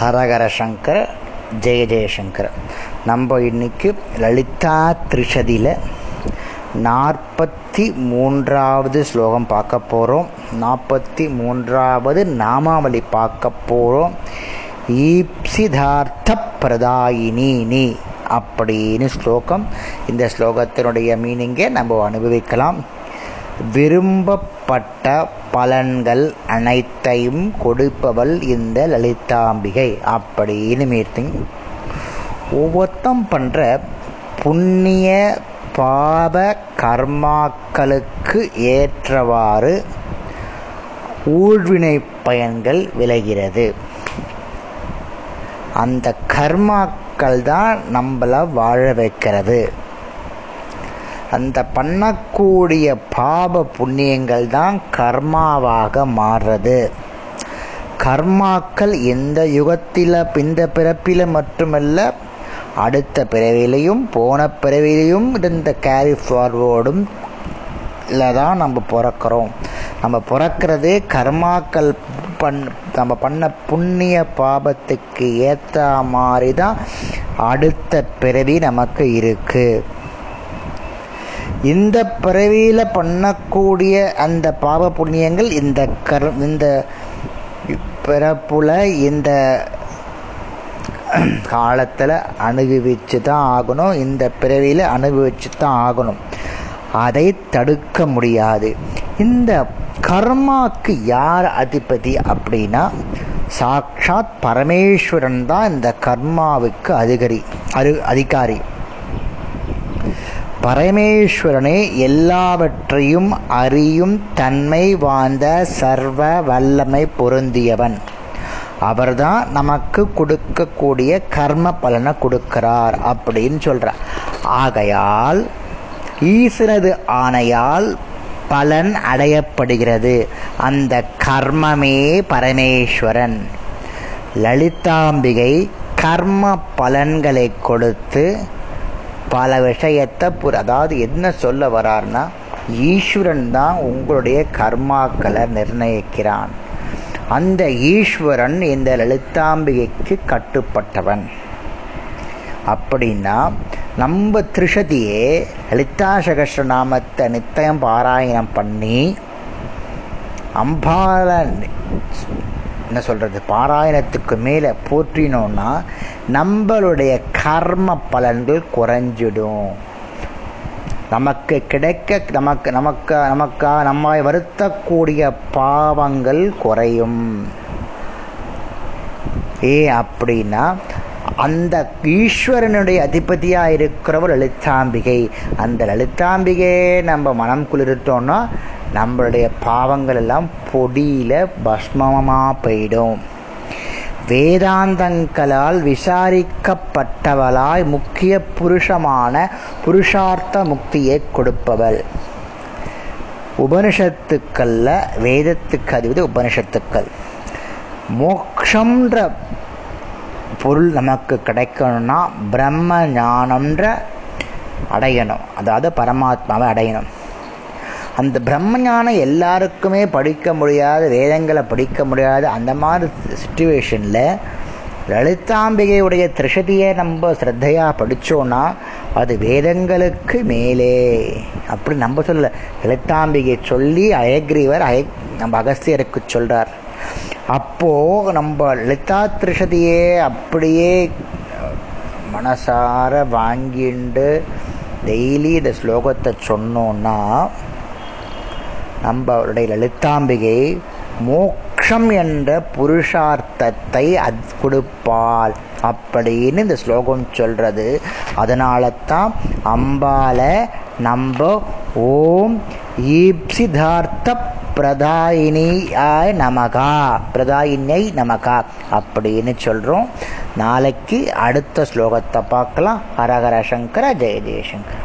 ஹரஹர சங்கர ஜெய ஜெயசங்கர நம்ம இன்னைக்கு லலிதா திரிஷதியில் நாற்பத்தி மூன்றாவது ஸ்லோகம் பார்க்க போகிறோம் நாற்பத்தி மூன்றாவது நாமாவளி பார்க்க போகிறோம் ஈப்சிதார்த்த பிரதாயினி நீ அப்படின்னு ஸ்லோகம். இந்த ஸ்லோகத்தினுடைய மீனிங்கை நம்ம அனுபவிக்கலாம். விரும்பப்பட்ட பலன்கள் அனைத்தையும் கொடுப்பவள் இந்த லலிதாம்பிகை. அப்படின்னு மீட்டிங் ஒவ்வொருத்தம் பண்ணுற புண்ணிய பாப கர்மாக்களுக்கு ஏற்றவாறு ஊழ்வினை பயன்கள் விளைகிறது. அந்த கர்மாக்கள் தான் நம்மளை வாழ வைக்கிறது. அந்த பண்ணக்கூடிய பாப புண்ணியங்கள் தான் கர்மாவாக மாறுறது. கர்மாக்கள் எந்த யுகத்தில் இந்த பிறப்பில் மட்டுமல்ல அடுத்த பிறவிலையும் போன பிறவிலையும் இருந்த கேரி ஃபார்வோர்டும் தான் நம்ம பிறக்கிறோம். நம்ம பிறக்கிறது கர்மாக்கள் பண் நம்ம பண்ண புண்ணிய பாபத்துக்கு ஏற்ற மாதிரி தான் அடுத்த பிறவி நமக்கு இருக்குது இந்த பிறவியில் பண்ணக்கூடிய அந்த பாவ புண்ணியங்கள் இந்த கர் இந்த பிறப்புல இந்த காலத்தில் அனுபவிச்சு தான் ஆகணும் இந்த பிறவியில் அனுபவிச்சு தான் ஆகணும். அதை தடுக்க முடியாது. இந்த கர்மாக்கு யார் அதிபதி அப்படின்னா சாட்சாத் பரமேஸ்வரன் தான் இந்த கர்மாவுக்கு அதிகாரி அரு அதிகாரி. பரமேஸ்வரனே எல்லாவற்றையும் அறியும் தன்மை வாய்ந்த சர்வ வல்லமை பொருந்தியவன். அவர்தான் நமக்கு கொடுக்கக்கூடிய கர்ம பலனை கொடுக்கிறார் அப்படின்னு சொல்கிறார் ஆகையால் ஈசனது ஆணையால் பலன் அடையப்படுகிறது. அந்த கர்மமே பரமேஸ்வரன். லலிதாம்பிகை கர்ம பலன்களை கொடுத்து பல விஷயத்தை புற அதாவது என்ன சொல்ல வரார்னா ஈஸ்வரன் தான் உங்களுடைய கர்மாக்களை நிர்ணயிக்கிறான். அந்த ஈஸ்வரன் இந்த லலிதாம்பிகைக்கு கட்டுப்பட்டவன். அப்படின்னா நம்ம திருஷதியே லலிதா சகஸ்ர நாமத்தை நித்தயம் பாராயணம் பண்ணி அம்பால என்ன சொல்கிறது பாராயணத்துக்கு மேலே போற்றினோன்னா நம்மளுடைய கர்ம பலன்கள் குறைஞ்சிடும். நமக்கு கிடைக்க நமக்கு நமக்கு நமக்கா நம்மை வருத்தக்கூடிய பாவங்கள் குறையும். ஏ அப்படின்னா அந்த ஈஸ்வரனுடைய அதிபதியாக இருக்கிறவர் லலிதாம்பிகை. அந்த லலிதாம்பிகையை நம்ம மனம் குளிர்த்தோம்னா நம்மளுடைய பாவங்கள் எல்லாம் பொடியில் பஸ்மமாக போயிடும். வேதாந்தங்களால் விசாரிக்கப்பட்டவளாய் முக்கிய புருஷமான புருஷார்த்த முக்தியை கொடுப்பவள். உபனிஷத்துக்கள்ல வேதத்துக்கு அதிபதி உபனிஷத்துக்கள். மோக்ஷன்ற பொருள் நமக்கு கிடைக்கணும்னா பிரம்ம ஞானம்ன்ற அடையணும். அதாவது பரமாத்மாவை அடையணும். அந்த பிரம்மஞானம் எல்லாருக்குமே படிக்க முடியாது வேதங்களை படிக்க முடியாது. அந்த மாதிரி சுச்சுவேஷனில் லலிதாம்பிகையுடைய திரிஷதியை நம்ம ஸ்ரத்தையாக படித்தோன்னா அது வேதங்களுக்கு மேலே. அப்படி நம்ம சொல்ல லலிதாம்பிகை சொல்லி அயக்ரீவர் அய நம்ம அகஸ்தியருக்கு சொல்கிறார் அப்போது நம்ம லலிதா திரிஷதியே அப்படியே மனசார வாங்கிண்டு டெய்லி இந்த ஸ்லோகத்தை சொன்னோன்னா நம்மளுடைய லலிதாம்பிகை மோக்ஷம் என்ற புருஷார்த்தத்தை அது கொடுப்பாள். அப்படின்னு இந்த ஸ்லோகம் சொல்றது. அதனால தான் அம்பால நம்ம ஓம் ஈப்சிதார்த்த பிரதாயினியாய் நமகா பிரதாயினியை நமகா அப்படின்னு சொல்கிறோம் நாளைக்கு அடுத்த ஸ்லோகத்தை பார்க்கலாம். ஹரஹர சங்கர ஜெய ஜெயசங்கர்.